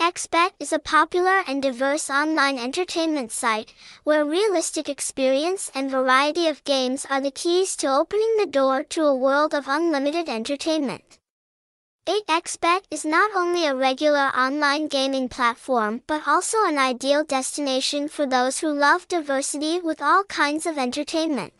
8xBet is a popular and diverse online entertainment site where realistic experience and variety of games are the keys to opening the door to a world of unlimited entertainment. 8xBet is not only a regular online gaming platform but also an ideal destination for those who love diversity with all kinds of entertainment.